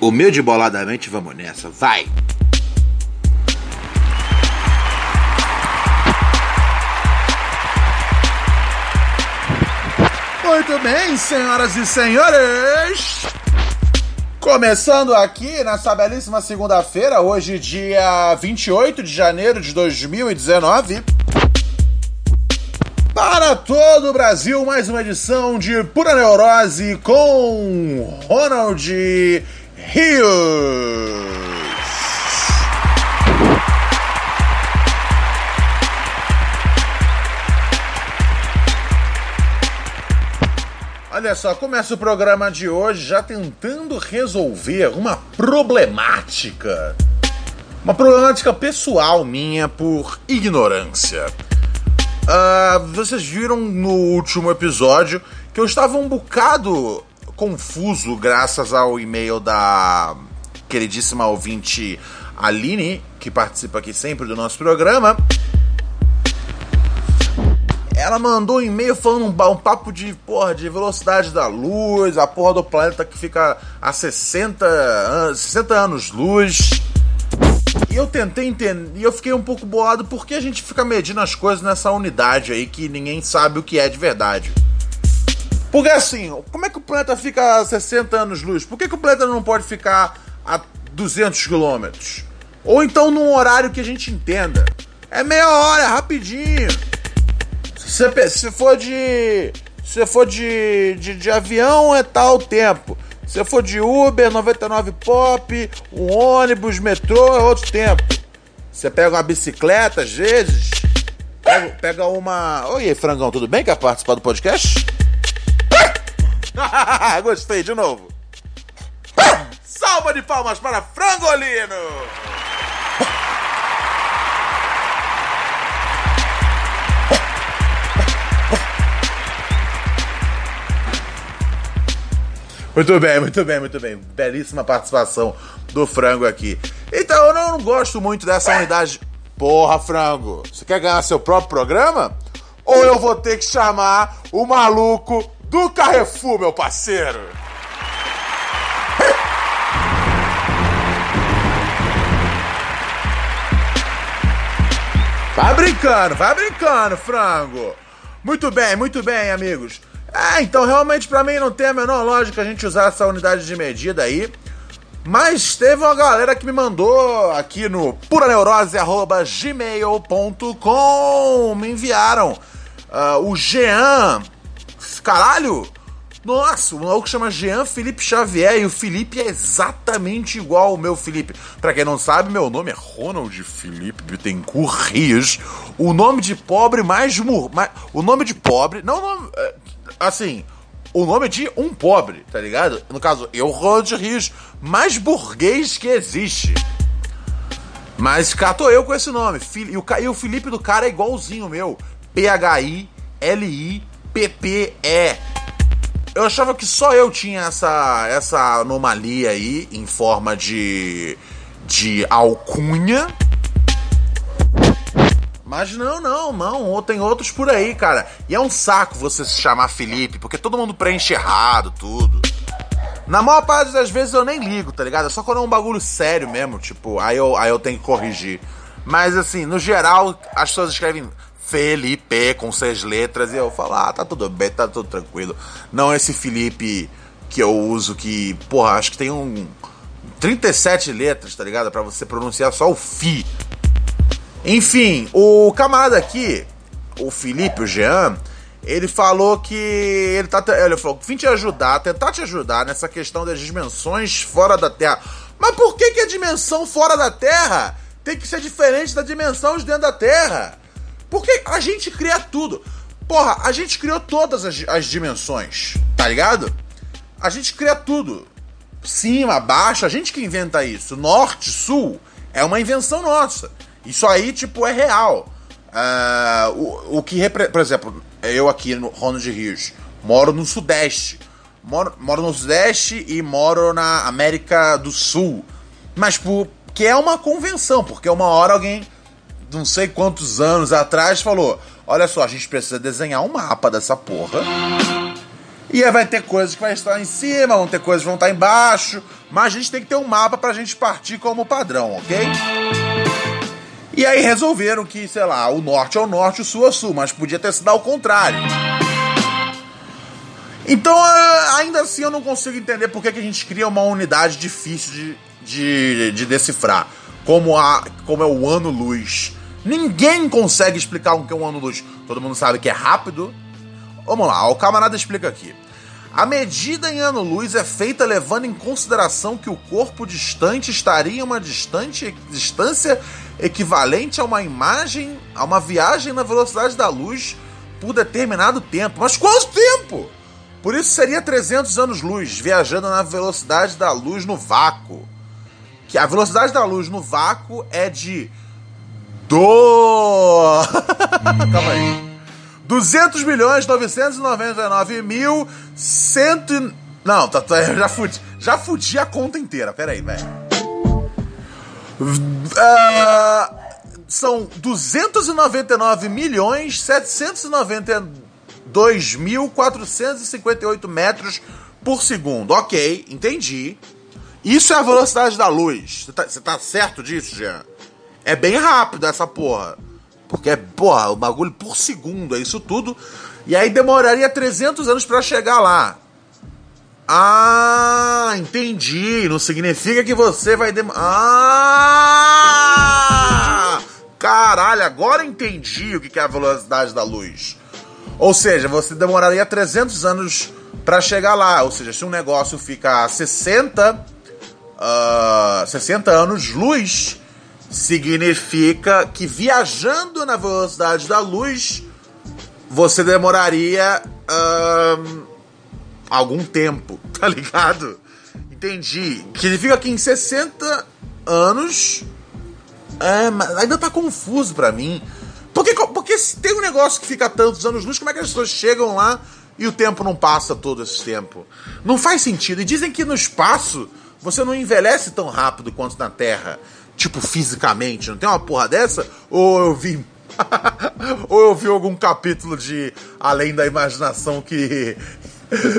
Humilde e boladamente, vamos nessa. Vai! Muito bem, senhoras e senhores! Começando aqui nessa belíssima segunda-feira, hoje, dia 28 de janeiro de 2019. Para todo o Brasil, mais uma edição de Pura Neurose com Ronald Rios. Olha só, começa o programa de hoje já tentando resolver uma problemática. Uma problemática pessoal minha por ignorância. Ah, vocês viram no último episódio que eu estava um bocado confuso graças ao e-mail da queridíssima ouvinte Aline, que participa aqui sempre do nosso programa. Ela mandou um e-mail falando um, um papo de, porra, de velocidade da luz, a porra do planeta que fica a 60 anos, 60 anos luz. E eu tentei entender, e eu fiquei um pouco bolado porque a gente fica medindo as coisas nessa unidade aí que ninguém sabe o que é de verdade. Porque assim, como é que o planeta fica a 60 anos luz? Por que, que o planeta não pode ficar a 200 quilômetros? Ou então num horário que a gente entenda. É meia hora, é rapidinho. Se, você for de. Se for de, de, de avião, é tal tempo. Se for de Uber, 99 pop, um ônibus, metrô, é outro tempo. Você pega uma bicicleta, às vezes. Pega, pega uma. Oi, frangão, tudo bem? Quer participar do podcast? Gostei, de novo. Salva de palmas para Frangolino! Muito bem, muito bem, muito bem. Belíssima participação do frango aqui. Então eu não gosto muito dessa unidade. Porra, frango, você quer ganhar seu próprio programa? Ou eu vou ter que chamar o maluco do Carrefour, meu parceiro? Vai brincando, vai brincando, frango. Muito bem, muito bem, amigos. É, então realmente pra mim não tem a menor lógica a gente usar essa unidade de medida aí. Mas teve uma galera que me mandou aqui no puraneurose.gmail.com Me enviaram ah, o Jean. Caralho! Nossa, o maluco chama Jean Felipe Xavier e o Felipe é exatamente igual ao meu Felipe. Pra quem não sabe, meu nome é Ronald Felipe Bittencourt Rios. O nome de pobre mais, mais... O nome de pobre. Não, não. é, Assim. O nome de um pobre, tá ligado? No caso, eu, Ronald Rios, mais burguês que existe. Mas tô eu com esse nome. E o, Felipe do cara é igualzinho meu. P-H-I-L-I-P-P-E. Eu achava que só eu tinha essa, essa anomalia aí em forma de. de alcunha. Mas não, não, não. Ou Tem outros por aí, cara. E é um saco você se chamar Felipe, porque todo mundo preenche errado, tudo. Na maior parte das vezes eu nem ligo, tá ligado? É só quando é um bagulho sério mesmo, tipo, aí eu, aí eu tenho que corrigir. Mas assim, no geral, as pessoas escrevem Felipe com seis letras e eu falo, ah, tá tudo bem, tá tudo tranquilo. Não esse Felipe que eu uso que, porra, acho que tem um 37 letras, tá ligado? Pra você pronunciar só o Fi. Enfim, o camarada aqui, o Felipe, o Jean, ele falou que ele tá. Ele falou: vim te ajudar, tentar te ajudar nessa questão das dimensões fora da Terra. Mas por que, que a dimensão fora da Terra tem que ser diferente da dimensão de dentro da Terra? Porque a gente cria tudo. Porra, a gente criou todas as, as dimensões, tá ligado? A gente cria tudo. cima, baixo, a gente que inventa isso. Norte, sul, é uma invenção nossa. Isso aí, tipo, é real. Uh, o, o que, por exemplo, eu aqui no Ronald Rios, moro no Sudeste. Moro, moro no Sudeste e moro na América do Sul. Mas por, que é uma convenção, porque uma hora alguém, não sei quantos anos atrás, falou: Olha só, a gente precisa desenhar um mapa dessa porra. E aí vai ter coisas que vai estar em cima, vão ter coisas que vão estar embaixo. Mas a gente tem que ter um mapa pra gente partir como padrão, ok? E aí resolveram que, sei lá, o norte é o norte, o sul é o sul, mas podia ter sido ao contrário. Então, ainda assim, eu não consigo entender por que, que a gente cria uma unidade difícil de, de, de decifrar, como, a, como é o ano-luz. Ninguém consegue explicar o que é um ano-luz. Todo mundo sabe que é rápido. Vamos lá, o camarada explica aqui. A medida em ano-luz é feita levando em consideração que o corpo distante estaria em uma distante, distância equivalente a uma imagem, a uma viagem na velocidade da luz por determinado tempo. Mas quanto tempo? Por isso seria 300 anos-luz, viajando na velocidade da luz no vácuo. Que a velocidade da luz no vácuo é de. Do. Calma aí. 200 milhões 999 mil 100. Não, tá, tá, já fudi. Já fudi a conta inteira. Pera aí, velho. Uh, são 299 milhões 792 2.458 metros por segundo. Ok, entendi. Isso é a velocidade da luz. Você tá, tá, certo disso, Jean? É bem rápido essa porra. Porque, porra, o bagulho por segundo, é isso tudo. E aí demoraria 300 anos para chegar lá. Ah, entendi. Não significa que você vai demorar. Ah! Caralho, agora entendi o que é a velocidade da luz. Ou seja, você demoraria 300 anos para chegar lá. Ou seja, se um negócio fica a 60, uh, 60 anos luz, significa que viajando na velocidade da luz, você demoraria algum tempo, tá ligado? Entendi. Significa que em 60 anos. É, ainda tá confuso para mim. Porque, porque se tem um negócio que fica tantos anos luz, como é que as pessoas chegam lá e o tempo não passa todo esse tempo? Não faz sentido. E dizem que no espaço você não envelhece tão rápido quanto na Terra. Tipo, fisicamente. Não tem uma porra dessa? Ou eu vi. Ou eu vi algum capítulo de Além da Imaginação que.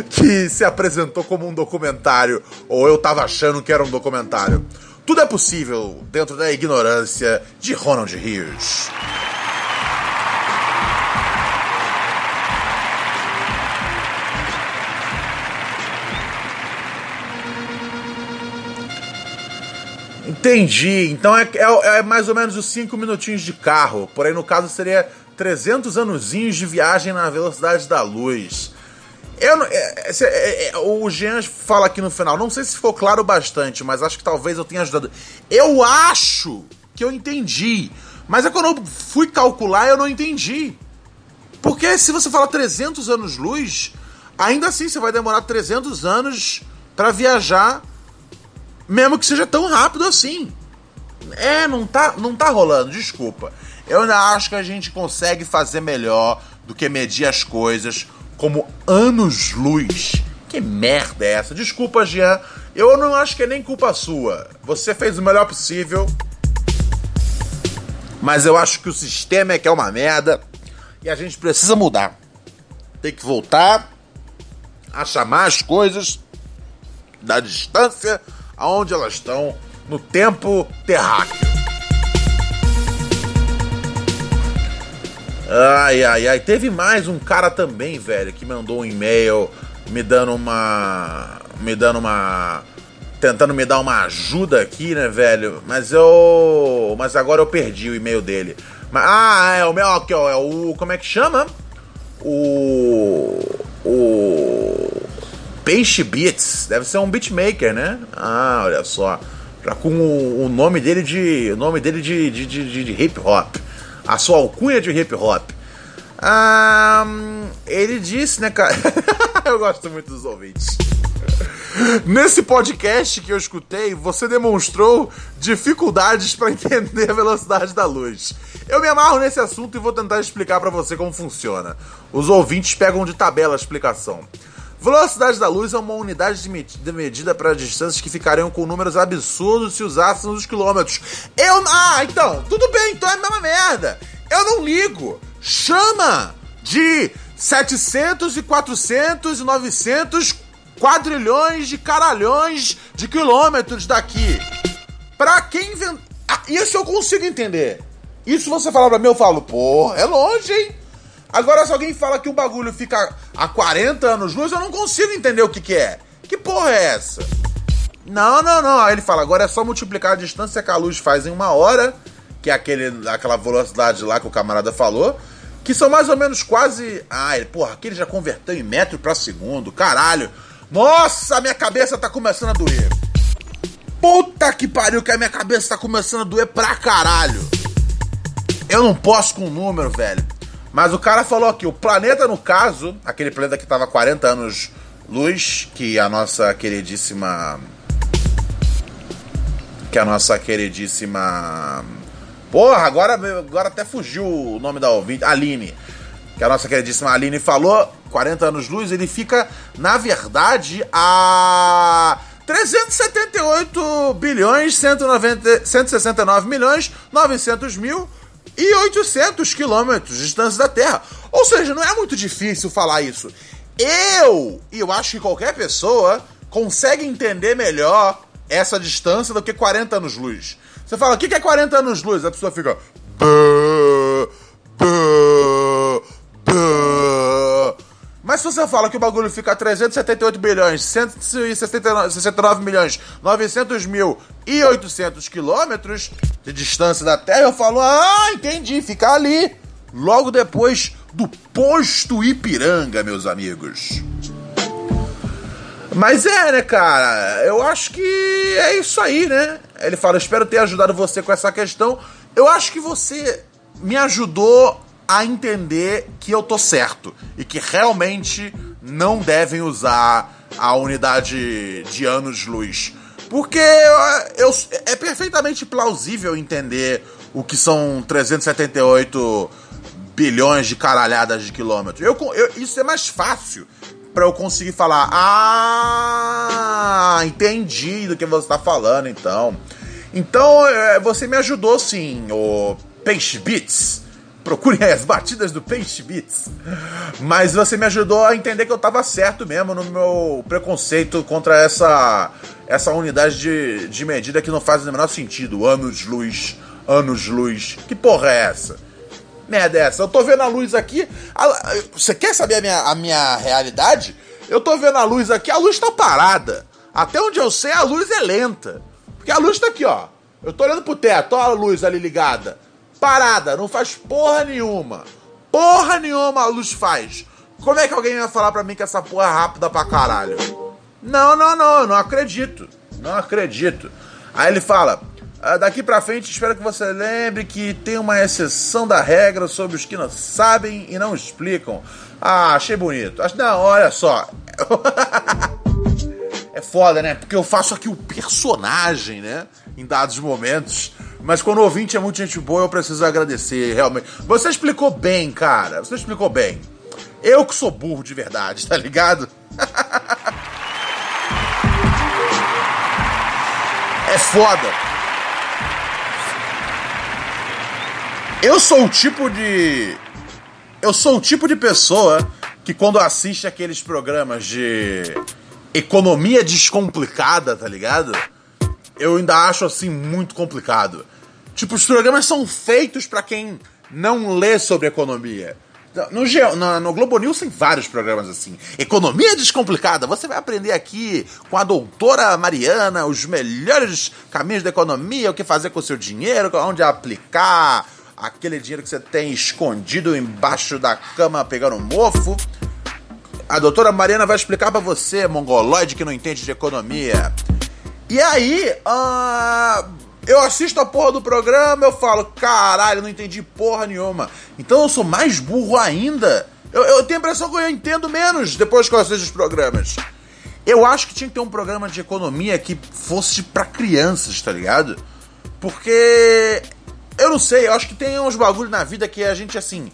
que se apresentou como um documentário. Ou eu tava achando que era um documentário. Tudo é possível dentro da ignorância de Ronald Hughes. Entendi. Então é, é, é, mais ou menos os 5 minutinhos de carro. Porém, no caso, seria 300 anozinhos de viagem na velocidade da luz. Eu, é, é, é, o Jean fala aqui no final, não sei se ficou claro bastante, mas acho que talvez eu tenha ajudado. Eu acho que eu entendi, mas é quando eu fui calcular eu não entendi. Porque se você fala 300 anos-luz, ainda assim você vai demorar 300 anos para viajar mesmo que seja tão rápido assim. É, não tá, não tá rolando, desculpa. Eu ainda acho que a gente consegue fazer melhor do que medir as coisas como anos-luz. Que merda é essa? Desculpa, Jean. Eu não acho que é nem culpa sua. Você fez o melhor possível. Mas eu acho que o sistema é que é uma merda. E a gente precisa mudar. Tem que voltar a chamar as coisas da distância aonde elas estão no tempo terráqueo. Ai, ai, ai. Teve mais um cara também, velho, que mandou um e-mail me dando uma. Me dando uma. Tentando me dar uma ajuda aqui, né, velho? Mas eu. Mas agora eu perdi o e-mail dele. Mas, ah, é o meu. Aqui, ó. É o. Como é que chama? O. O. Peixe Beats. Deve ser um beatmaker, né? Ah, olha só. Já com o, o nome dele de. O nome dele de, de, de, de hip hop. A sua alcunha de hip hop. Ah, ele disse, né, cara? Eu gosto muito dos ouvintes. Nesse podcast que eu escutei, você demonstrou dificuldades para entender a velocidade da luz. Eu me amarro nesse assunto e vou tentar explicar para você como funciona. Os ouvintes pegam de tabela a explicação. Velocidade da luz é uma unidade de medida para distâncias que ficariam com números absurdos se usássemos os quilômetros. Eu. Ah, então, tudo bem, então é a mesma merda. Eu não ligo. Chama de 700 e 400 e 900 quadrilhões de caralhões de quilômetros daqui. Pra quem inventar. Ah, isso eu consigo entender. Isso você fala pra mim, eu falo, pô, é longe, hein? Agora, se alguém fala que o bagulho fica a 40 anos luz, eu não consigo entender o que, que é. Que porra é essa? Não, não, não. Aí ele fala, agora é só multiplicar a distância que a luz faz em uma hora, que é aquele, aquela velocidade lá que o camarada falou, que são mais ou menos quase. Ah, ele, porra, aquele já converteu em metro para segundo, caralho. Nossa, minha cabeça tá começando a doer. Puta que pariu, que a minha cabeça tá começando a doer pra caralho. Eu não posso com o número, velho. Mas o cara falou que o planeta, no caso, aquele planeta que tava 40 anos luz, que a nossa queridíssima. Que a nossa queridíssima. Porra, agora, agora até fugiu o nome da ouvinte. Aline. Que a nossa queridíssima Aline falou. 40 anos luz, ele fica, na verdade, a 378 bilhões 190, 169 milhões 900 mil e 800 quilômetros de distância da Terra. Ou seja, não é muito difícil falar isso. Eu, e eu acho que qualquer pessoa, consegue entender melhor essa distância do que 40 anos-luz. Você fala, o que é 40 anos-luz? A pessoa fica. Mas se você fala que o bagulho fica a 378 bilhões, 169 milhões, 900 mil e 800 quilômetros de distância da Terra, eu falo, ah, entendi, fica ali. Logo depois do posto Ipiranga, meus amigos. Mas é, né, cara? Eu acho que é isso aí, né? Ele fala: espero ter ajudado você com essa questão. Eu acho que você me ajudou a entender que eu tô certo e que realmente não devem usar a unidade de anos-luz. Porque eu, é perfeitamente plausível entender o que são 378 bilhões de caralhadas de quilômetros. Eu, eu, isso é mais fácil para eu conseguir falar. Ah, entendi do que você está falando, então. Então, é, você me ajudou sim, o Peixe Beats procurem as batidas do Peixe Beats. Mas você me ajudou a entender que eu tava certo mesmo no meu preconceito contra essa essa unidade de, de medida que não faz o menor sentido. Anos-luz, anos-luz. Que porra é essa? Merda é essa? Eu tô vendo a luz aqui. A, você quer saber a minha, a minha realidade? Eu tô vendo a luz aqui, a luz tá parada. Até onde eu sei, a luz é lenta. Porque a luz tá aqui, ó. Eu tô olhando pro teto, ó a luz ali ligada. Parada, não faz porra nenhuma. Porra nenhuma a luz faz. Como é que alguém vai falar pra mim que essa porra é rápida pra caralho? Não, não, não, eu não acredito. Não acredito. Aí ele fala: ah, daqui pra frente, espero que você lembre que tem uma exceção da regra sobre os que não sabem e não explicam. Ah, achei bonito. Não, olha só. é foda, né? Porque eu faço aqui o personagem, né? Em dados momentos. Mas quando o ouvinte é muito gente boa, eu preciso agradecer, realmente. Você explicou bem, cara. Você explicou bem. Eu que sou burro de verdade, tá ligado? é foda. Eu sou o tipo de. Eu sou o tipo de pessoa que quando assiste aqueles programas de economia descomplicada, tá ligado? Eu ainda acho assim muito complicado. Tipo, os programas são feitos para quem não lê sobre economia. No, no, no, Globo News tem vários programas assim. Economia Descomplicada. Você vai aprender aqui com a doutora Mariana os melhores caminhos da economia, o que fazer com o seu dinheiro, onde aplicar aquele dinheiro que você tem escondido embaixo da cama pegando mofo. A doutora Mariana vai explicar para você, mongoloide que não entende de economia. E aí, uh, eu assisto a porra do programa, eu falo, caralho, não entendi porra nenhuma. Então eu sou mais burro ainda. Eu, eu tenho a impressão que eu entendo menos depois que eu assisto os programas. Eu acho que tinha que ter um programa de economia que fosse para crianças, tá ligado? Porque. Eu não sei, eu acho que tem uns bagulho na vida que a gente assim.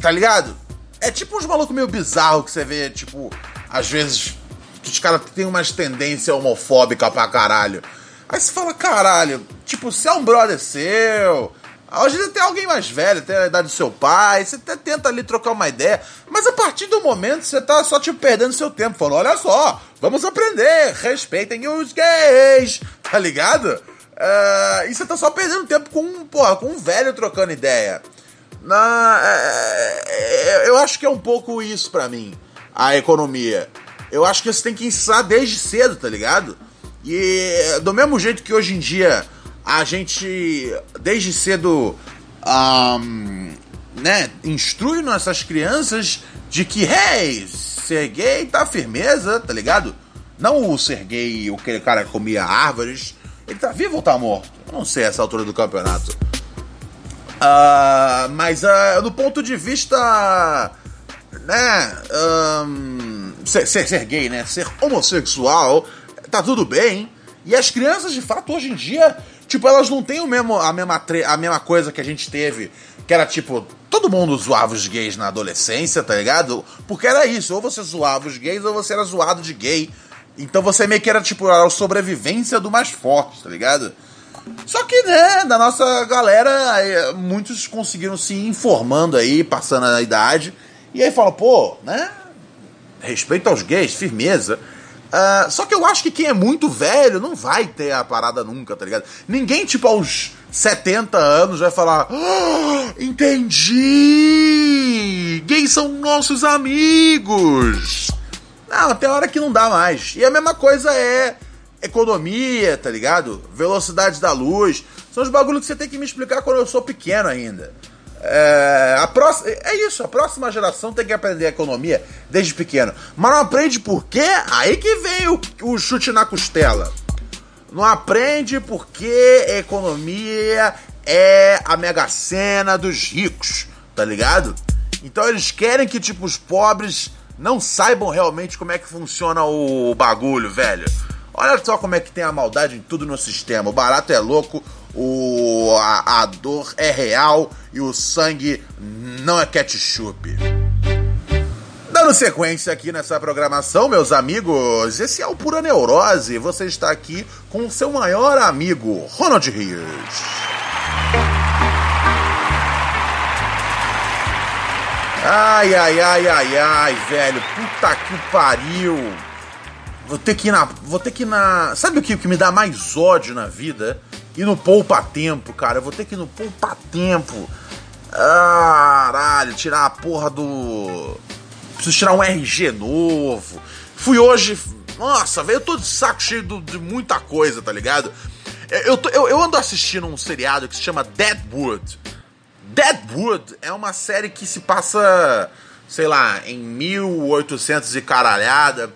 Tá ligado? É tipo uns malucos meio bizarros que você vê, tipo, às vezes que os caras têm umas tendências homofóbicas pra caralho. Aí você fala, caralho, tipo, se é um brother seu, às vezes até alguém mais velho, até a idade do seu pai, você até tenta ali trocar uma ideia, mas a partir do momento você tá só, tipo, perdendo seu tempo, falando, olha só, vamos aprender, respeitem os gays, tá ligado? Uh, e você tá só perdendo tempo com, porra, com um velho trocando ideia. Na, é, eu acho que é um pouco isso para mim, a economia. Eu acho que você tem que ensinar desde cedo, tá ligado? E do mesmo jeito que hoje em dia a gente, desde cedo, um, né, instrui nossas crianças de que, hey, ser gay tá firmeza, tá ligado? Não o ser gay, o que cara comia árvores. Ele tá vivo ou tá morto? Eu não sei essa altura do campeonato. Uh, mas uh, do ponto de vista. né? Um, ser, ser, ser gay, né? Ser homossexual, tá tudo bem. E as crianças, de fato, hoje em dia, tipo, elas não têm o mesmo, a, mesma a mesma coisa que a gente teve, que era tipo, todo mundo zoava os gays na adolescência, tá ligado? Porque era isso, ou você zoava os gays ou você era zoado de gay. Então você meio que era tipo a sobrevivência do mais forte, tá ligado? Só que, né, da nossa galera, muitos conseguiram se informando aí, passando a idade, e aí fala, pô, né? Respeito aos gays, firmeza. Uh, só que eu acho que quem é muito velho não vai ter a parada nunca, tá ligado? Ninguém, tipo, aos 70 anos vai falar: oh, Entendi! Gays são nossos amigos! Não, tem hora que não dá mais. E a mesma coisa é economia, tá ligado? Velocidade da luz. São os bagulhos que você tem que me explicar quando eu sou pequeno ainda. É, a próxima, é isso, a próxima geração tem que aprender economia desde pequeno. Mas não aprende por quê? Aí que vem o, o chute na costela. Não aprende porque economia é a mega cena dos ricos, tá ligado? Então eles querem que, tipo, os pobres não saibam realmente como é que funciona o bagulho, velho. Olha só como é que tem a maldade em tudo no sistema. O barato é louco, o, a, a dor é real e o sangue não é ketchup. Dando sequência aqui nessa programação, meus amigos, esse é o Pura Neurose. Você está aqui com o seu maior amigo, Ronald Rios. Ai, ai, ai, ai, ai, velho. Puta que pariu. Vou ter que ir na. Vou ter que ir na. Sabe o que, que me dá mais ódio na vida? Ir no poupa tempo, cara. Eu vou ter que ir no poupa tempo. Caralho, tirar a porra do. Preciso tirar um RG novo. Fui hoje. Nossa, velho, eu tô de saco cheio do, de muita coisa, tá ligado? Eu, tô, eu, eu ando assistindo um seriado que se chama Deadwood. Deadwood é uma série que se passa, sei lá, em 1800 e caralhada.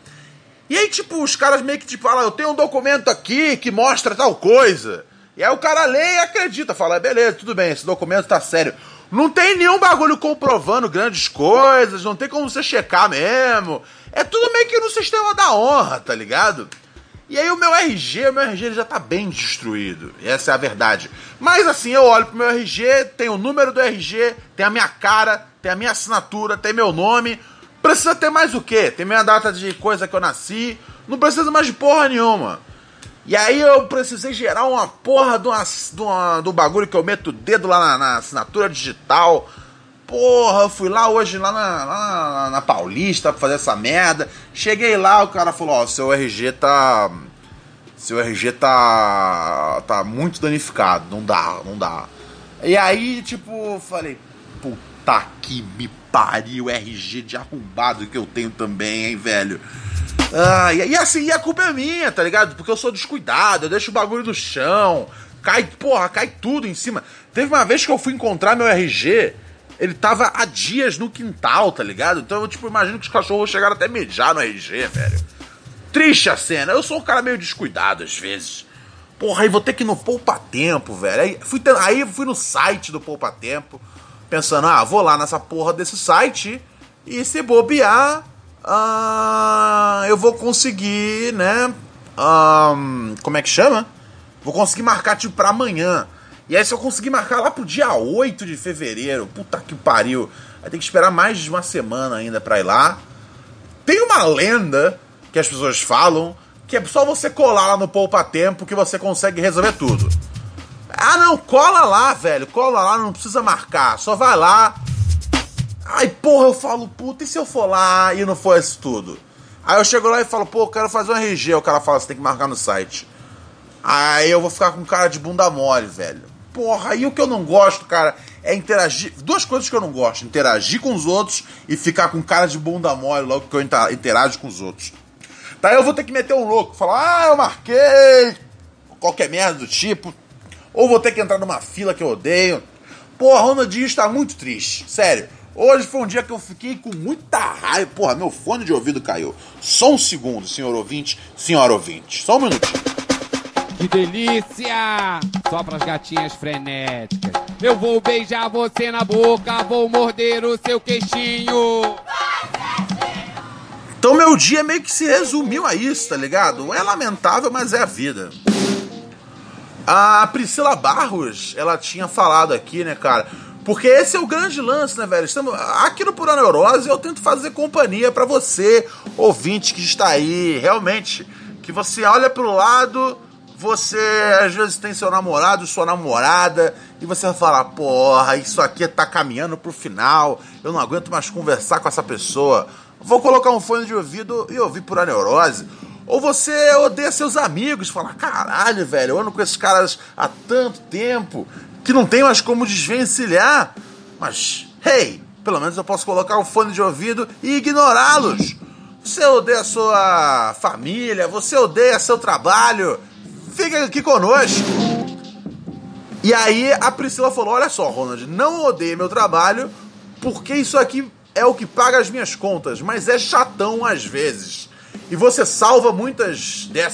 E aí, tipo, os caras meio que tipo, falam, eu tenho um documento aqui que mostra tal coisa. E aí o cara lê e acredita, fala, beleza, tudo bem, esse documento tá sério. Não tem nenhum bagulho comprovando grandes coisas, não tem como você checar mesmo. É tudo meio que no sistema da honra, tá ligado? E aí o meu RG, o meu RG ele já tá bem destruído. Essa é a verdade. Mas assim, eu olho pro meu RG, tem o número do RG, tem a minha cara, tem a minha assinatura, tem meu nome. Precisa ter mais o quê? Tem minha data de coisa que eu nasci. Não precisa mais de porra nenhuma. E aí eu precisei gerar uma porra do, do, do bagulho que eu meto o dedo lá na, na assinatura digital. Porra, fui lá hoje lá na, lá na Paulista pra fazer essa merda. Cheguei lá, o cara falou, ó, seu RG tá. Seu RG tá. tá muito danificado. Não dá, não dá. E aí, tipo, falei, puta que me pariu, RG de arrombado que eu tenho também, hein, velho. Ah, e, e assim, e a culpa é minha, tá ligado? Porque eu sou descuidado, eu deixo o bagulho no chão, cai, porra, cai tudo em cima. Teve uma vez que eu fui encontrar meu RG, ele tava há dias no quintal, tá ligado? Então eu, tipo, imagino que os cachorros chegaram até mejar no RG, velho. Triste a cena. Eu sou um cara meio descuidado às vezes. Porra, aí vou ter que ir no Poupa Tempo, velho. Aí fui, aí fui no site do Poupa Tempo, pensando, ah, vou lá nessa porra desse site e se bobear, uh, eu vou conseguir, né? Como é que chama? Vou conseguir marcar tipo pra amanhã. E aí, se eu conseguir marcar lá pro dia 8 de fevereiro, puta que pariu, vai ter que esperar mais de uma semana ainda pra ir lá. Tem uma lenda que as pessoas falam que é só você colar lá no Poupa Tempo que você consegue resolver tudo. Ah, não, cola lá, velho, cola lá, não precisa marcar, só vai lá. Aí, porra, eu falo, puta, e se eu for lá e não for isso tudo? Aí eu chego lá e falo, pô, eu quero fazer um RG. O cara fala, você tem que marcar no site. Aí eu vou ficar com cara de bunda mole, velho. Porra, aí o que eu não gosto, cara, é interagir. Duas coisas que eu não gosto: interagir com os outros e ficar com cara de bunda mole logo que eu interajo com os outros. Daí eu vou ter que meter um louco, falar, ah, eu marquei, qualquer merda do tipo. Ou vou ter que entrar numa fila que eu odeio. Porra, Ronaldinho está muito triste, sério. Hoje foi um dia que eu fiquei com muita raiva. Porra, meu fone de ouvido caiu. Só um segundo, senhor ouvinte, senhora ouvinte. Só um minutinho. Que delícia! Só pras gatinhas frenéticas. Eu vou beijar você na boca, vou morder o seu queixinho. Então meu dia meio que se resumiu a isso, tá ligado? É lamentável, mas é a vida. A Priscila Barros, ela tinha falado aqui, né, cara? Porque esse é o grande lance, né, velho? Estamos, aqui no Pura Neurose eu tento fazer companhia para você, ouvinte que está aí, realmente. Que você olha pro lado, você às vezes tem seu namorado, sua namorada, e você vai falar, porra, isso aqui tá caminhando pro final, eu não aguento mais conversar com essa pessoa vou colocar um fone de ouvido e ouvir por neurose. Ou você odeia seus amigos, fala, caralho, velho, eu ando com esses caras há tanto tempo que não tem mais como desvencilhar. Mas, hey, pelo menos eu posso colocar o fone de ouvido e ignorá-los. Você odeia a sua família, você odeia seu trabalho, fica aqui conosco. E aí a Priscila falou: Olha só, Ronald, não odeie meu trabalho, porque isso aqui é o que paga as minhas contas, mas é chatão às vezes. E você salva muitas dessas.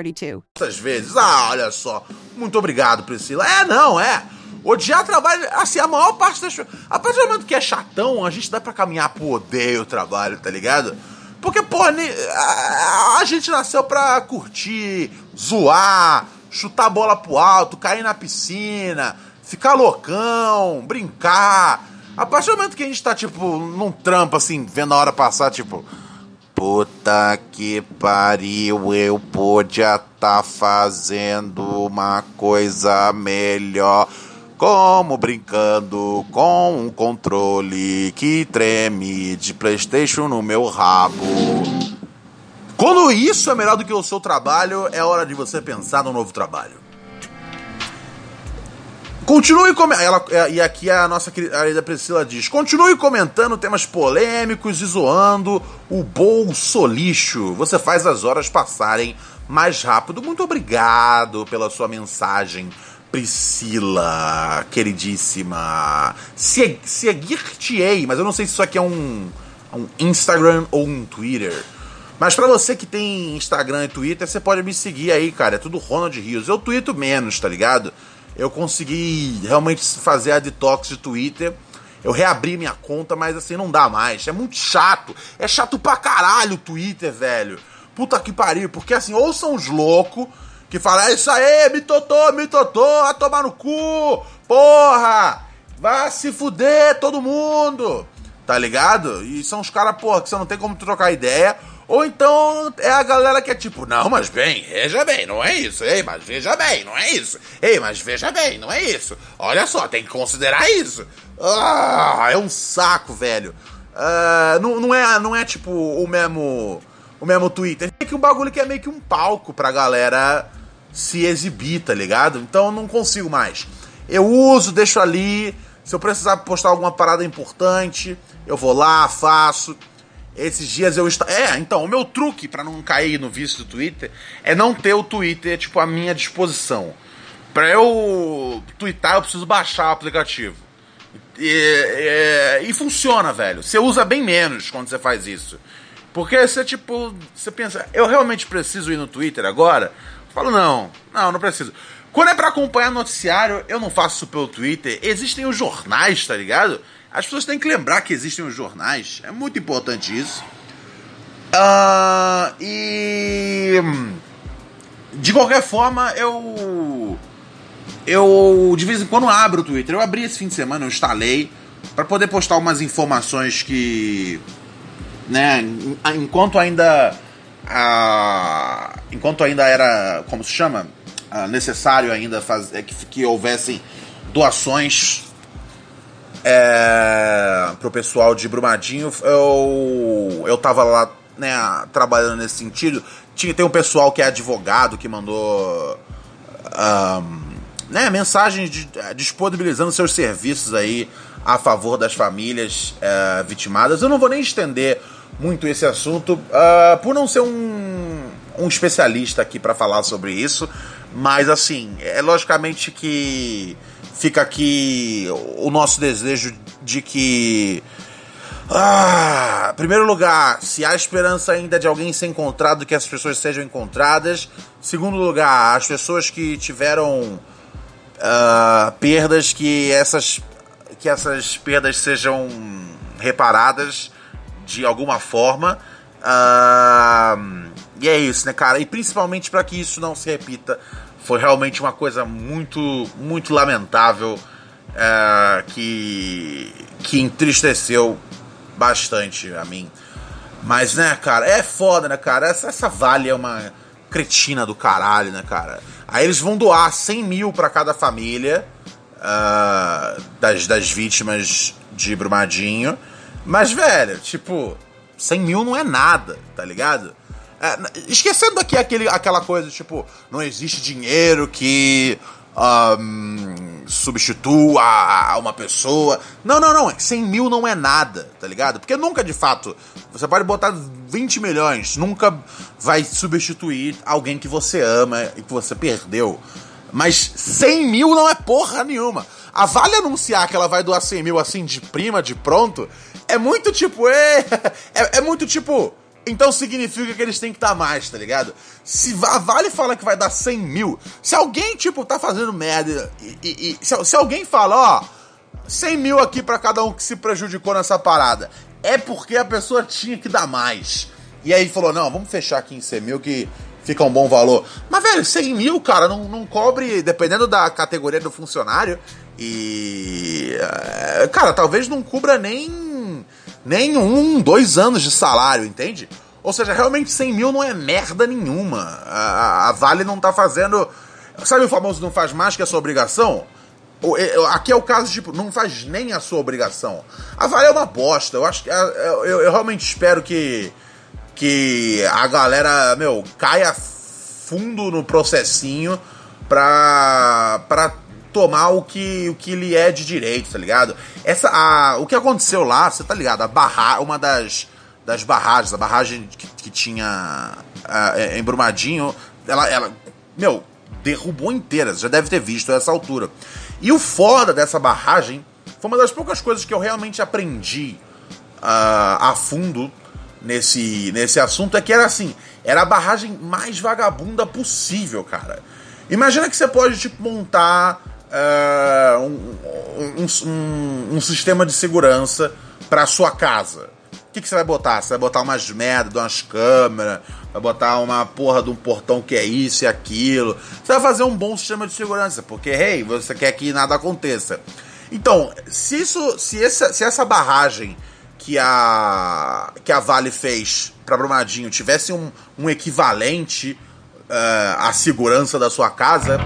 Essas vezes, ah, olha só. Muito obrigado, Priscila. É, não, é. Odiar trabalho, assim, a maior parte das A partir do momento que é chatão, a gente dá pra caminhar pro odeio o trabalho, tá ligado? Porque, pô, a, a gente nasceu pra curtir, zoar, chutar a bola pro alto, cair na piscina, ficar loucão, brincar. A partir do momento que a gente tá, tipo, num trampo, assim, vendo a hora passar, tipo. Puta que pariu, eu podia tá fazendo uma coisa melhor. Como brincando com um controle que treme de PlayStation no meu rabo. Quando isso é melhor do que o seu trabalho, é hora de você pensar no novo trabalho. Continue comentando. E aqui a nossa querida Priscila diz: continue comentando temas polêmicos e zoando o bolsolixo. Você faz as horas passarem mais rápido. Muito obrigado pela sua mensagem, Priscila, queridíssima. Seguir-te-ei, mas eu não sei se isso aqui é um, um Instagram ou um Twitter. Mas para você que tem Instagram e Twitter, você pode me seguir aí, cara. É tudo Ronald Rios. Eu tweeto menos, tá ligado? Eu consegui realmente fazer a detox de Twitter. Eu reabri minha conta, mas assim, não dá mais. É muito chato. É chato pra caralho o Twitter, velho. Puta que pariu. Porque assim, ou são os loucos que falam, é isso aí, me totô, me totô, a tomar no cu, porra! Vai se fuder todo mundo, tá ligado? E são os caras, porra, que você não tem como trocar ideia. Ou então é a galera que é tipo, não, mas bem, veja bem, não é isso. Ei, mas veja bem, não é isso. Ei, mas veja bem, não é isso. Olha só, tem que considerar isso. Ah, é um saco, velho. Uh, não, não, é, não é tipo o mesmo o mesmo Twitter. É que um bagulho que é meio que um palco pra galera se exibir, tá ligado? Então não consigo mais. Eu uso, deixo ali. Se eu precisar postar alguma parada importante, eu vou lá, faço. Esses dias eu estou. É, então, o meu truque para não cair no vício do Twitter é não ter o Twitter, tipo, à minha disposição. Pra eu twittar, eu preciso baixar o aplicativo. E, e, e, funciona, velho. Você usa bem menos quando você faz isso. Porque você, tipo, você pensa, eu realmente preciso ir no Twitter agora? Eu falo, não, não, não preciso. Quando é para acompanhar noticiário, eu não faço pelo Twitter. Existem os jornais, tá ligado? As pessoas têm que lembrar que existem os jornais. É muito importante isso. Uh, e. De qualquer forma, eu. Eu de vez em quando abro o Twitter. Eu abri esse fim de semana, eu instalei. para poder postar umas informações que. Né, enquanto ainda. Uh, enquanto ainda era. Como se chama? Uh, necessário ainda fazer, é que, que houvessem doações é, pro pessoal de Brumadinho. Eu, eu tava lá né, trabalhando nesse sentido. Tinha, tem um pessoal que é advogado que mandou um, né, mensagens de, disponibilizando seus serviços aí a favor das famílias é, vitimadas. Eu não vou nem estender muito esse assunto, uh, por não ser um, um especialista aqui para falar sobre isso, mas assim, é logicamente que fica aqui o nosso desejo de que. Ah, primeiro lugar, se há esperança ainda de alguém ser encontrado, que as pessoas sejam encontradas. Segundo lugar, as pessoas que tiveram uh, perdas, que essas, que essas perdas sejam reparadas de alguma forma. Uh, e é isso, né, cara? E principalmente para que isso não se repita foi realmente uma coisa muito, muito lamentável é, que, que entristeceu bastante a mim. Mas, né, cara, é foda, né, cara? Essa, essa Vale é uma cretina do caralho, né, cara? Aí eles vão doar 100 mil pra cada família uh, das, das vítimas de Brumadinho. Mas, velho, tipo, 100 mil não é nada, tá ligado? É, esquecendo aqui aquele, aquela coisa, tipo, não existe dinheiro que um, substitua uma pessoa. Não, não, não. 100 mil não é nada, tá ligado? Porque nunca, de fato, você pode botar 20 milhões, nunca vai substituir alguém que você ama e que você perdeu. Mas 100 mil não é porra nenhuma. A Vale anunciar que ela vai doar 100 mil assim de prima, de pronto, é muito tipo. É, é, é muito tipo. Então significa que eles têm que dar mais, tá ligado? Se a Vale fala que vai dar 100 mil, se alguém, tipo, tá fazendo merda e, e, e se, se, alguém fala, ó, 100 mil aqui para cada um que se prejudicou nessa parada, é porque a pessoa tinha que dar mais. E aí falou, não, vamos fechar aqui em 100 mil que fica um bom valor. Mas, velho, 100 mil, cara, não, não cobre, dependendo da categoria do funcionário, e... Eh, cara, talvez não cubra nem nem um, dois anos de salário, entende? Ou seja, realmente 100 mil não é merda nenhuma. A, a Vale não tá fazendo. Sabe o famoso não faz mais que a sua obrigação? Aqui é o caso, tipo, não faz nem a sua obrigação. A Vale é uma bosta. Eu acho que. Eu, eu, eu realmente espero que. Que a galera, meu, caia fundo no processinho pra. pra tomar o que, o que lhe é de direito, tá ligado? Essa, a, o que aconteceu lá, você tá ligado? A barra, uma das, das barragens, a barragem que, que tinha uh, em Brumadinho, ela, ela, meu, derrubou inteira, você já deve ter visto a essa altura. E o foda dessa barragem foi uma das poucas coisas que eu realmente aprendi uh, a fundo nesse, nesse assunto é que era assim, era a barragem mais vagabunda possível, cara. Imagina que você pode, tipo, montar uh, um, um, um, sistema de segurança para sua casa. O que, que você vai botar? Você vai botar umas merda, umas câmeras, vai botar uma porra de um portão que é isso e aquilo. Você vai fazer um bom sistema de segurança, porque, hey, você quer que nada aconteça. Então, se isso, se essa, se essa barragem que a que a Vale fez para Brumadinho tivesse um, um equivalente uh, à segurança da sua casa,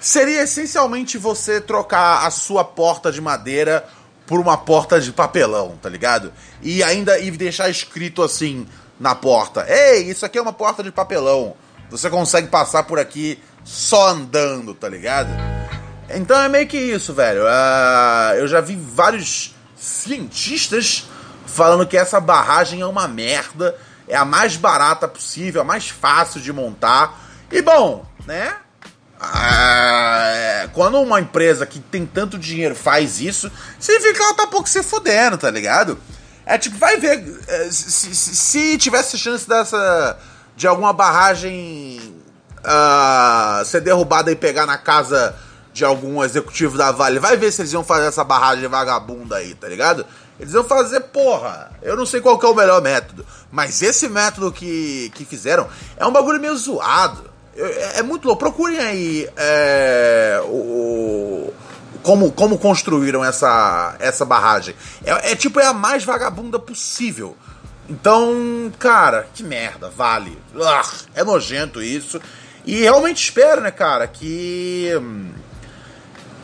seria essencialmente você trocar a sua porta de madeira por uma porta de papelão, tá ligado? E ainda e deixar escrito assim na porta: "Ei, isso aqui é uma porta de papelão. Você consegue passar por aqui só andando, tá ligado?" Então é meio que isso, velho. Uh, eu já vi vários cientistas falando que essa barragem é uma merda, é a mais barata possível, a mais fácil de montar. E bom, né? Ah, quando uma empresa que tem tanto dinheiro faz isso, significa que ela tá pouco se fudendo, tá ligado? É tipo, vai ver. Eh, se, se, se tivesse chance dessa. de alguma barragem uh, ser derrubada e pegar na casa de algum executivo da Vale, vai ver se eles iam fazer essa barragem vagabunda aí, tá ligado? Eles iam fazer, porra. Eu não sei qual é o melhor método. Mas esse método que, que fizeram é um bagulho meio zoado. É, é muito louco. Procurem aí é, o, como, como construíram essa, essa barragem. É, é tipo, é a mais vagabunda possível. Então, cara, que merda, vale. é nojento isso. E realmente espero, né, cara, que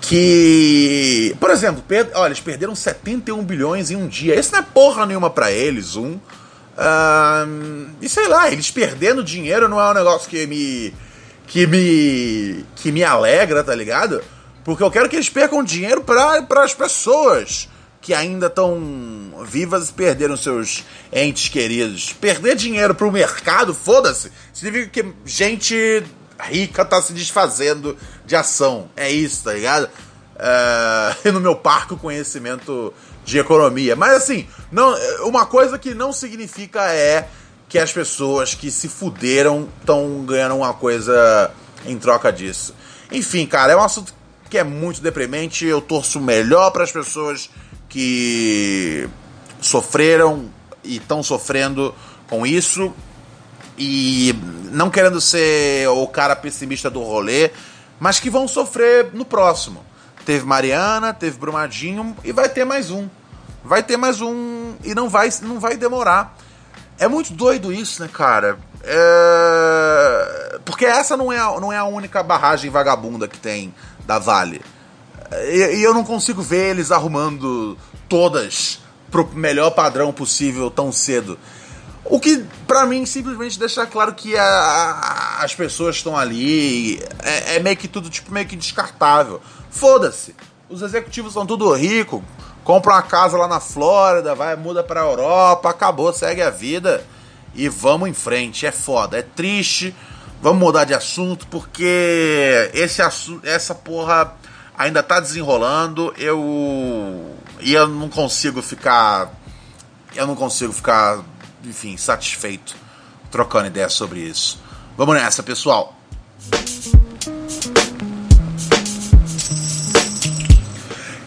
que, por exemplo, per... olha, eles perderam 71 bilhões em um dia. Isso não é porra nenhuma para eles, um. Uh, e sei lá, eles perdendo dinheiro não é um negócio que me. que me. que me alegra, tá ligado? Porque eu quero que eles percam dinheiro para as pessoas que ainda estão vivas e perderam seus entes queridos. Perder dinheiro para o mercado, foda-se, significa que gente rica tá se desfazendo de ação. É isso, tá ligado? É, no meu parco conhecimento de economia. Mas assim, não, uma coisa que não significa é que as pessoas que se fuderam estão ganhando uma coisa em troca disso. Enfim, cara, é um assunto que é muito deprimente. Eu torço melhor para as pessoas que sofreram e estão sofrendo com isso. E não querendo ser o cara pessimista do rolê, mas que vão sofrer no próximo. Teve Mariana, teve Brumadinho e vai ter mais um. Vai ter mais um e não vai, não vai demorar. É muito doido isso, né, cara? É... Porque essa não é, a, não é a única barragem vagabunda que tem da Vale. E, e eu não consigo ver eles arrumando todas pro melhor padrão possível tão cedo. O que, para mim, simplesmente deixa claro que a, a, as pessoas estão ali. É, é, meio que tudo, tipo, meio que descartável. Foda-se. Os executivos são tudo rico, compram uma casa lá na Flórida, vai, muda pra Europa, acabou, segue a vida e vamos em frente. É foda, é triste. Vamos mudar de assunto porque esse assunto, essa porra ainda tá desenrolando. Eu e eu não consigo ficar eu não consigo ficar enfim, satisfeito trocando ideias sobre isso. Vamos nessa, pessoal.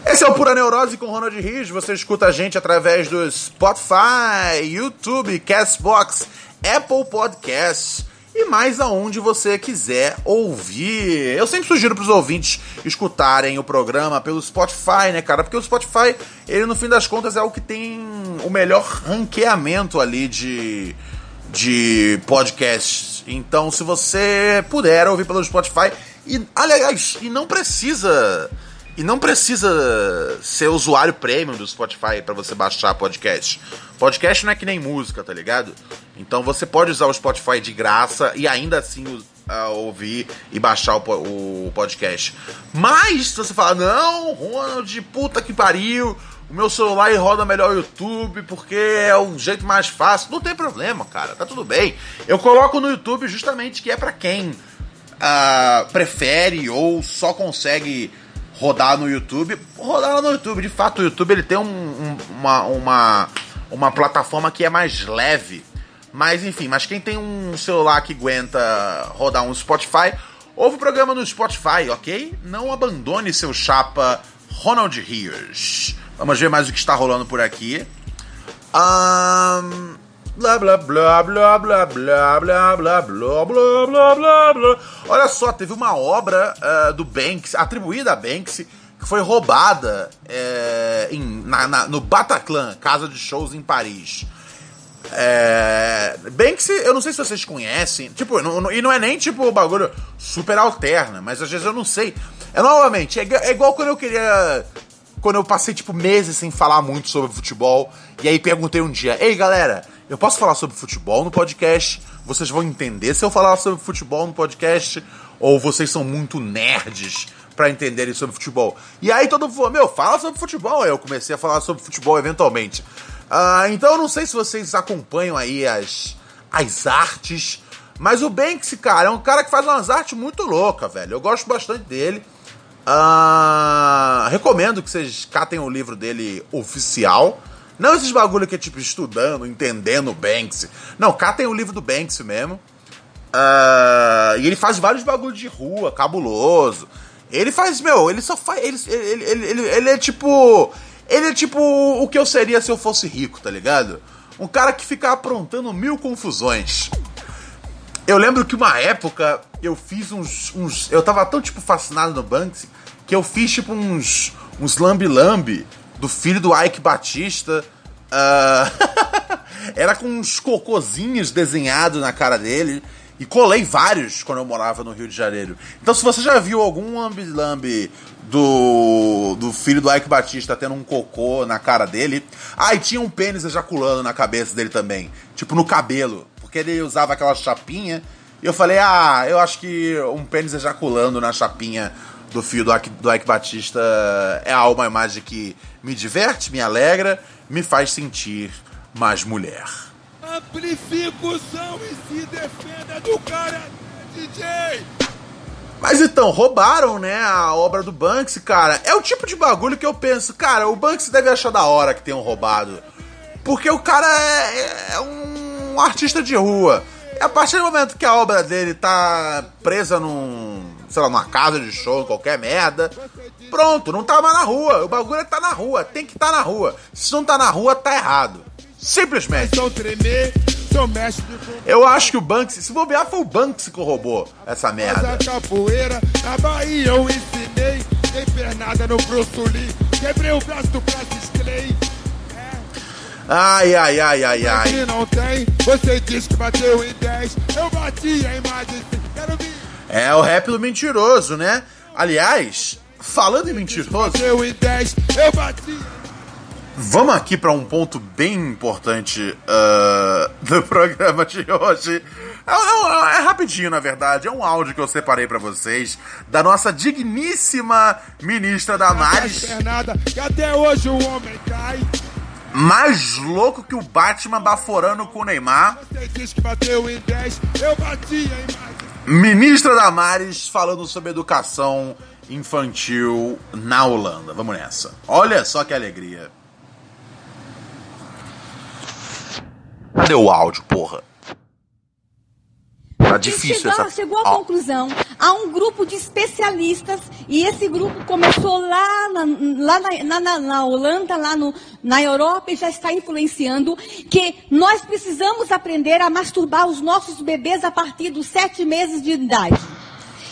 Esse é o Pura Neurose com Ronald Rios. Você escuta a gente através do Spotify, YouTube, Castbox, Apple Podcasts e mais aonde você quiser ouvir. Eu sempre sugiro para os ouvintes escutarem o programa pelo Spotify, né, cara? Porque o Spotify, ele no fim das contas é o que tem o melhor ranqueamento ali de, de podcasts. Então, se você puder ouvir pelo Spotify, e aliás, e não precisa e não precisa ser usuário premium do Spotify para você baixar podcast. Podcast não é que nem música, tá ligado? Então você pode usar o Spotify de graça e ainda assim uh, ouvir e baixar o, o, podcast. Mas se você falar, não, Ronald, puta que pariu, o meu celular roda melhor o YouTube porque é o jeito mais fácil. Não tem problema, cara, tá tudo bem. Eu coloco no YouTube justamente que é para quem uh, prefere ou só consegue rodar no YouTube, rodar no YouTube. De fato, o YouTube ele tem um, um, uma, uma, uma plataforma que é mais leve. Mas enfim, mas quem tem um celular que aguenta rodar um Spotify, ouve o programa no Spotify, ok? Não abandone seu chapa Ronald Rios. Vamos ver mais o que está rolando por aqui. Um, blá blá blá blá blá blá blá blá blá blá blá blá blá. Olha só, teve uma obra uh, do Banks, atribuída a Banks, que foi roubada é, em, na, na, no Bataclan, casa de shows em Paris. É, Banksy, eu não sei se vocês conhecem, tipo, não, não, e não é nem tipo o bagulho super alterna, mas às vezes eu não sei. É novamente, é, é, igual quando eu queria. Quando eu passei, tipo, meses sem falar muito sobre futebol, e aí perguntei um dia, ei galera, eu posso falar sobre futebol no podcast? Vocês vão entender se eu falar sobre futebol no podcast? Ou vocês são muito nerds para entenderem sobre futebol? E aí todo mundo falou, meu, fala sobre futebol. Aí eu comecei a falar sobre futebol eventualmente. Uh, então eu não sei se vocês acompanham aí as, as artes, mas o Banksy, cara, é um cara que faz umas artes muito loucas, velho. Eu gosto bastante dele. Uh, recomendo que vocês catem o livro dele oficial. Não esses bagulho que é tipo estudando, entendendo o Banksy. Não, catem o livro do Banksy mesmo. Uh, e ele faz vários bagulhos de rua, cabuloso. Ele faz, meu, ele só faz. Ele, ele, ele, ele, ele é tipo. Ele é tipo o que eu seria se eu fosse rico, tá ligado? Um cara que fica aprontando mil confusões. Eu lembro que uma época eu fiz uns. uns eu tava tão, tipo, fascinado no Banksy que eu fiz, tipo, uns. uns lambi-lambi do filho do Ike Batista. Uh... Era com uns cocôzinhos desenhados na cara dele. E colei vários quando eu morava no Rio de Janeiro. Então, se você já viu algum lambi-lambi do, do filho do Ike Batista tendo um cocô na cara dele. Ah, e tinha um pênis ejaculando na cabeça dele também. Tipo, no cabelo. Porque ele usava aquela chapinha. E eu falei, ah, eu acho que um pênis ejaculando na chapinha do filho do Ike, do Ike Batista é uma imagem que me diverte, me alegra, me faz sentir mais mulher. Amplifica o som e se defenda do cara, DJ! Mas então, roubaram, né, a obra do Banksy, cara. É o tipo de bagulho que eu penso, cara, o Banksy deve achar da hora que tenham roubado. Porque o cara é, é um artista de rua. E a partir do momento que a obra dele tá presa num, sei lá, numa casa de show, qualquer merda, pronto, não tá mais na rua. O bagulho é tá na rua, tem que estar tá na rua. Se não tá na rua, tá errado. Simplesmente. Eu acho que o Banksy, se bobear, foi o Banksy que roubou essa merda. A capoeira, na Bahia eu ensinei. Tem pernada no Bruce Lee. Quebrei o braço do Francis Clay. Ai, ai, ai, ai, ai. Se não tem, você diz que bateu em 10. Eu bati em mais de. É o rap do mentiroso, né? Aliás, falando em mentiroso. Bateu em 10, eu bati. Vamos aqui para um ponto bem importante uh, do programa de hoje. É, é, é, rapidinho, na verdade. É um áudio que eu separei para vocês da nossa digníssima ministra Damares. que até hoje o homem cai. Mais louco que o Batman baforando com o Neymar. Você diz que bateu em 10, eu bati em mais. Ministra Damares falando sobre educação infantil na Holanda. Vamos nessa. Olha só que alegria. Cadê o áudio, porra? Tá difícil chegou, essa... chegou à conclusão, há um grupo de especialistas, e esse grupo começou lá na, lá na, na, na Holanda, lá no, na Europa, e já está influenciando, que nós precisamos aprender a masturbar os nossos bebês a partir dos sete meses de idade.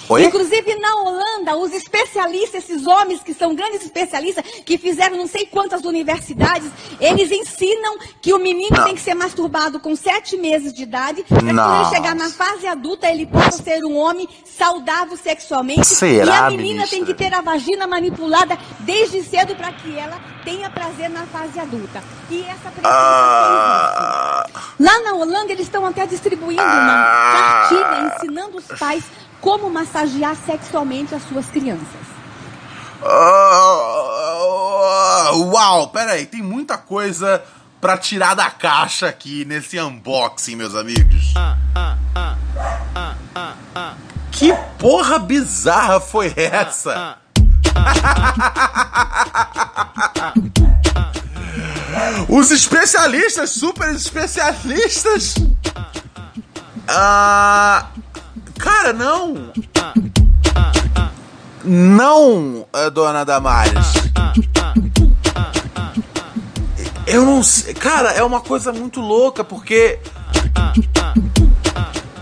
Oi? Inclusive na Holanda, os especialistas, esses homens que são grandes especialistas, que fizeram não sei quantas universidades, eles ensinam que o menino Não. tem que ser masturbado com sete meses de idade, para quando ele chegar na fase adulta, ele possa ser um homem saudável sexualmente. Será, e a menina ministra? tem que ter a vagina manipulada desde cedo para que ela tenha prazer na fase adulta. E essa presença Ah. Lá na Holanda, eles estão até distribuindo uma Ah. cartilha ensinando os pais como massagear sexualmente as suas crianças. ah, uau, pera aí, tem muita coisa pra tirar da caixa aqui nesse unboxing, meus amigos. Que porra bizarra foi essa? Os especialistas, super especialistas. Ah, cara, não. Não, eh, dona Damares. Eu não sei. Cara, é uma coisa muito louca, porque.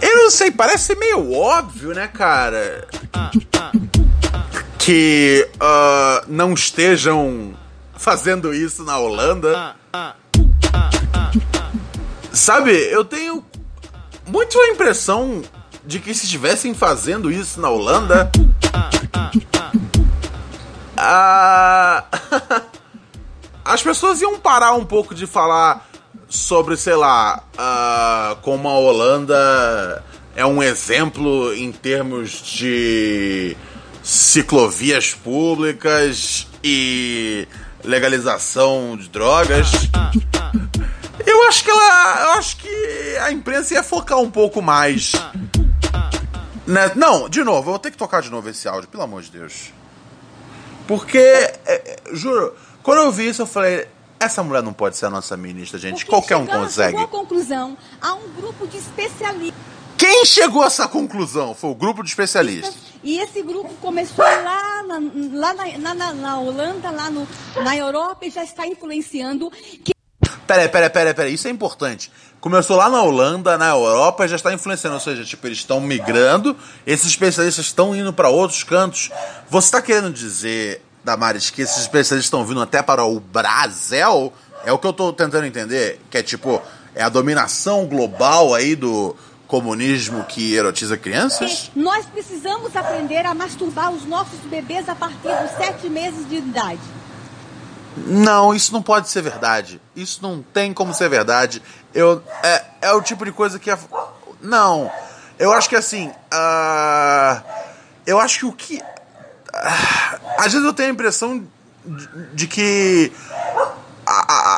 Eu não sei, parece meio óbvio, né, cara? Que uh, não estejam fazendo isso na Holanda. Sabe, eu tenho muito a impressão de que se estivessem fazendo isso na Holanda. Ah, as pessoas iam parar um pouco de falar sobre, sei lá, uh, como a Holanda é um exemplo em termos de ciclovias públicas e legalização de drogas. Eu acho que ela. Eu acho que a imprensa ia focar um pouco mais. Né? Não, de novo, eu vou ter que tocar de novo esse áudio, pelo amor de Deus. Porque, é, é, juro, quando eu vi isso, eu falei: essa mulher não pode ser a nossa ministra, gente. Porque Qualquer um consegue. Chegou à conclusão, há um grupo de especialistas. Quem chegou a essa conclusão? Foi o grupo de especialistas. E esse grupo começou lá na, lá na- na- na Holanda, lá no, na Europa, e já está influenciando que Peraí, peraí, peraí, peraí. Isso é importante. Começou lá na Holanda, na Europa, e já está influenciando. Ou seja, tipo, eles estão migrando, esses especialistas estão indo para outros cantos. Você está querendo dizer, Damares, que esses especialistas estão vindo até para o Brasil? É o que eu estou tentando entender. Que é tipo, é a dominação global aí do comunismo que erotiza crianças? nós precisamos aprender a masturbar os nossos bebês a partir dos sete meses de idade. Não, isso não pode ser verdade. Isso não tem como ser verdade. Eu, é, é o tipo de coisa que. É, não. Eu acho que assim. ah, eu acho que o que. ah, às vezes eu tenho a impressão de, de que. A, a,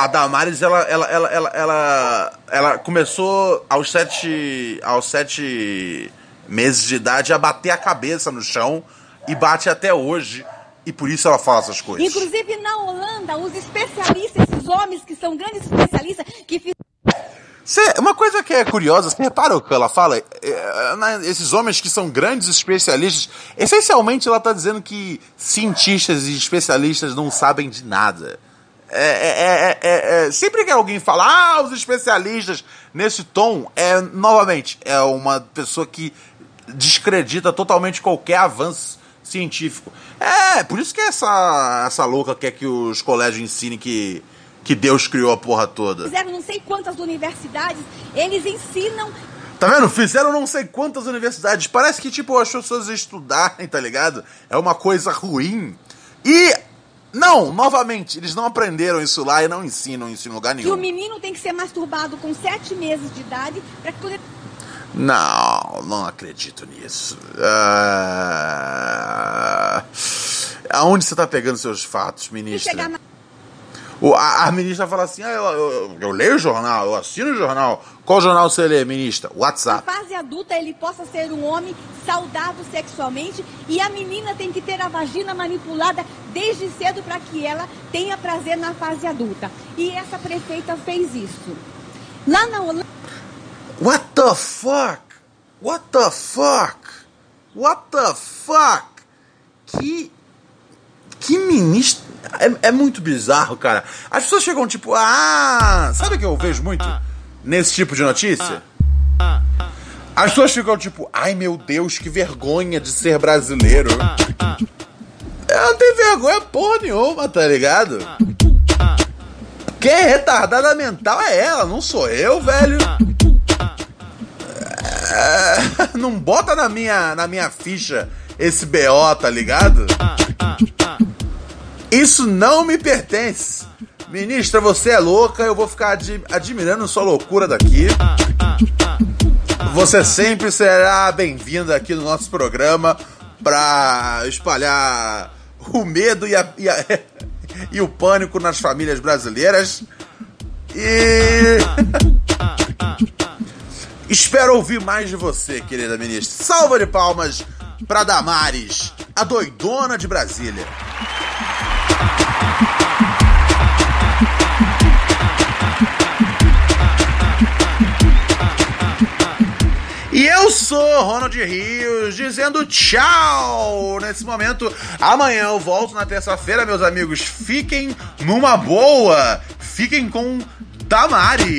a- a Damares, ela, ela, ela, ela, ela, ela começou aos sete, aos sete meses de idade a bater a cabeça no chão e bate até hoje. E por isso ela fala essas coisas. Inclusive na Holanda, os especialistas, esses homens que são grandes especialistas, que fizeram uma coisa que é curiosa, você repara o que ela fala? É, é, esses homens que são grandes especialistas, essencialmente ela está dizendo que cientistas e especialistas não sabem de nada. É, é, é, é, é, sempre que alguém fala, ah, os especialistas, nesse tom, é, novamente, é uma pessoa que descredita totalmente qualquer avanço científico. É, por isso que essa, essa louca quer que os colégios ensinem que, que Deus criou a porra toda. fizeram não sei quantas universidades, eles ensinam Tá vendo? Fizeram não sei quantas universidades. Parece que, tipo, as pessoas estudarem, tá ligado? É uma coisa ruim. E. Não, novamente, eles não aprenderam isso lá e não ensinam isso em lugar que o nenhum. menino tem que ser masturbado com sete meses de idade para que quando ele Não, não acredito nisso. Ah, Aonde você tá pegando seus fatos, ministra? na O- a, a ministra fala assim: ah, eu, eu- eu leio o jornal, eu assino o jornal. Qual jornal você lê, ministra? na WhatsApp. fase adulta ele possa ser um homem saudável sexualmente e a menina tem que ter a vagina manipulada desde cedo para que ela tenha prazer na fase adulta. E essa prefeita fez isso. Lá na Holanda, What the fuck? What the fuck? What the fuck? Que. Que ministro. É, é muito bizarro, cara. As pessoas chegam tipo, ah. Sabe o que eu vejo muito nesse tipo de notícia? As pessoas ficam tipo, ai meu Deus, que vergonha de ser brasileiro. Ela não tem vergonha porra nenhuma, tá ligado? Quem é retardada mental é ela, não sou eu, velho. É, não bota na minha, na minha ficha esse BO, tá ligado? Isso não me pertence. Ministra, você é louca, eu vou ficar admi- admirando sua loucura daqui. Você sempre será bem-vinda aqui no nosso programa pra espalhar o medo e, a- e a- e o pânico nas famílias brasileiras. E. Espero ouvir mais de você, querida ministra. Salva de palmas para Damares, a doidona de Brasília. E eu sou Ronald Rios, dizendo tchau nesse momento. Amanhã eu volto na terça-feira, meus amigos. Fiquem numa boa, fiquem com Damares.